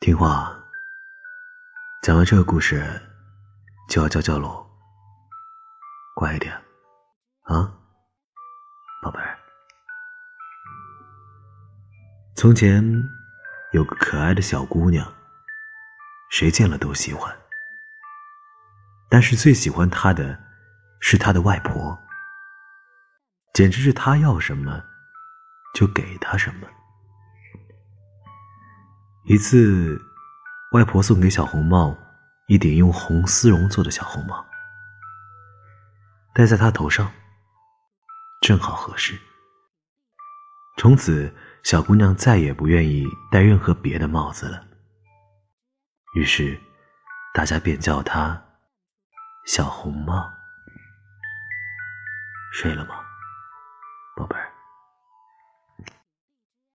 听话，讲完这个故事就要叫叫喽，乖一点。啊，宝贝儿。从前有个可爱的小姑娘，谁见了都喜欢，但是最喜欢她的是她的外婆，简直是她要什么就给她什么。一次，外婆送给小红帽一顶用红丝绒做的小红帽，戴在她头上正好合适。从此，小姑娘再也不愿意戴任何别的帽子了。于是，大家便叫她小红帽。睡了吗？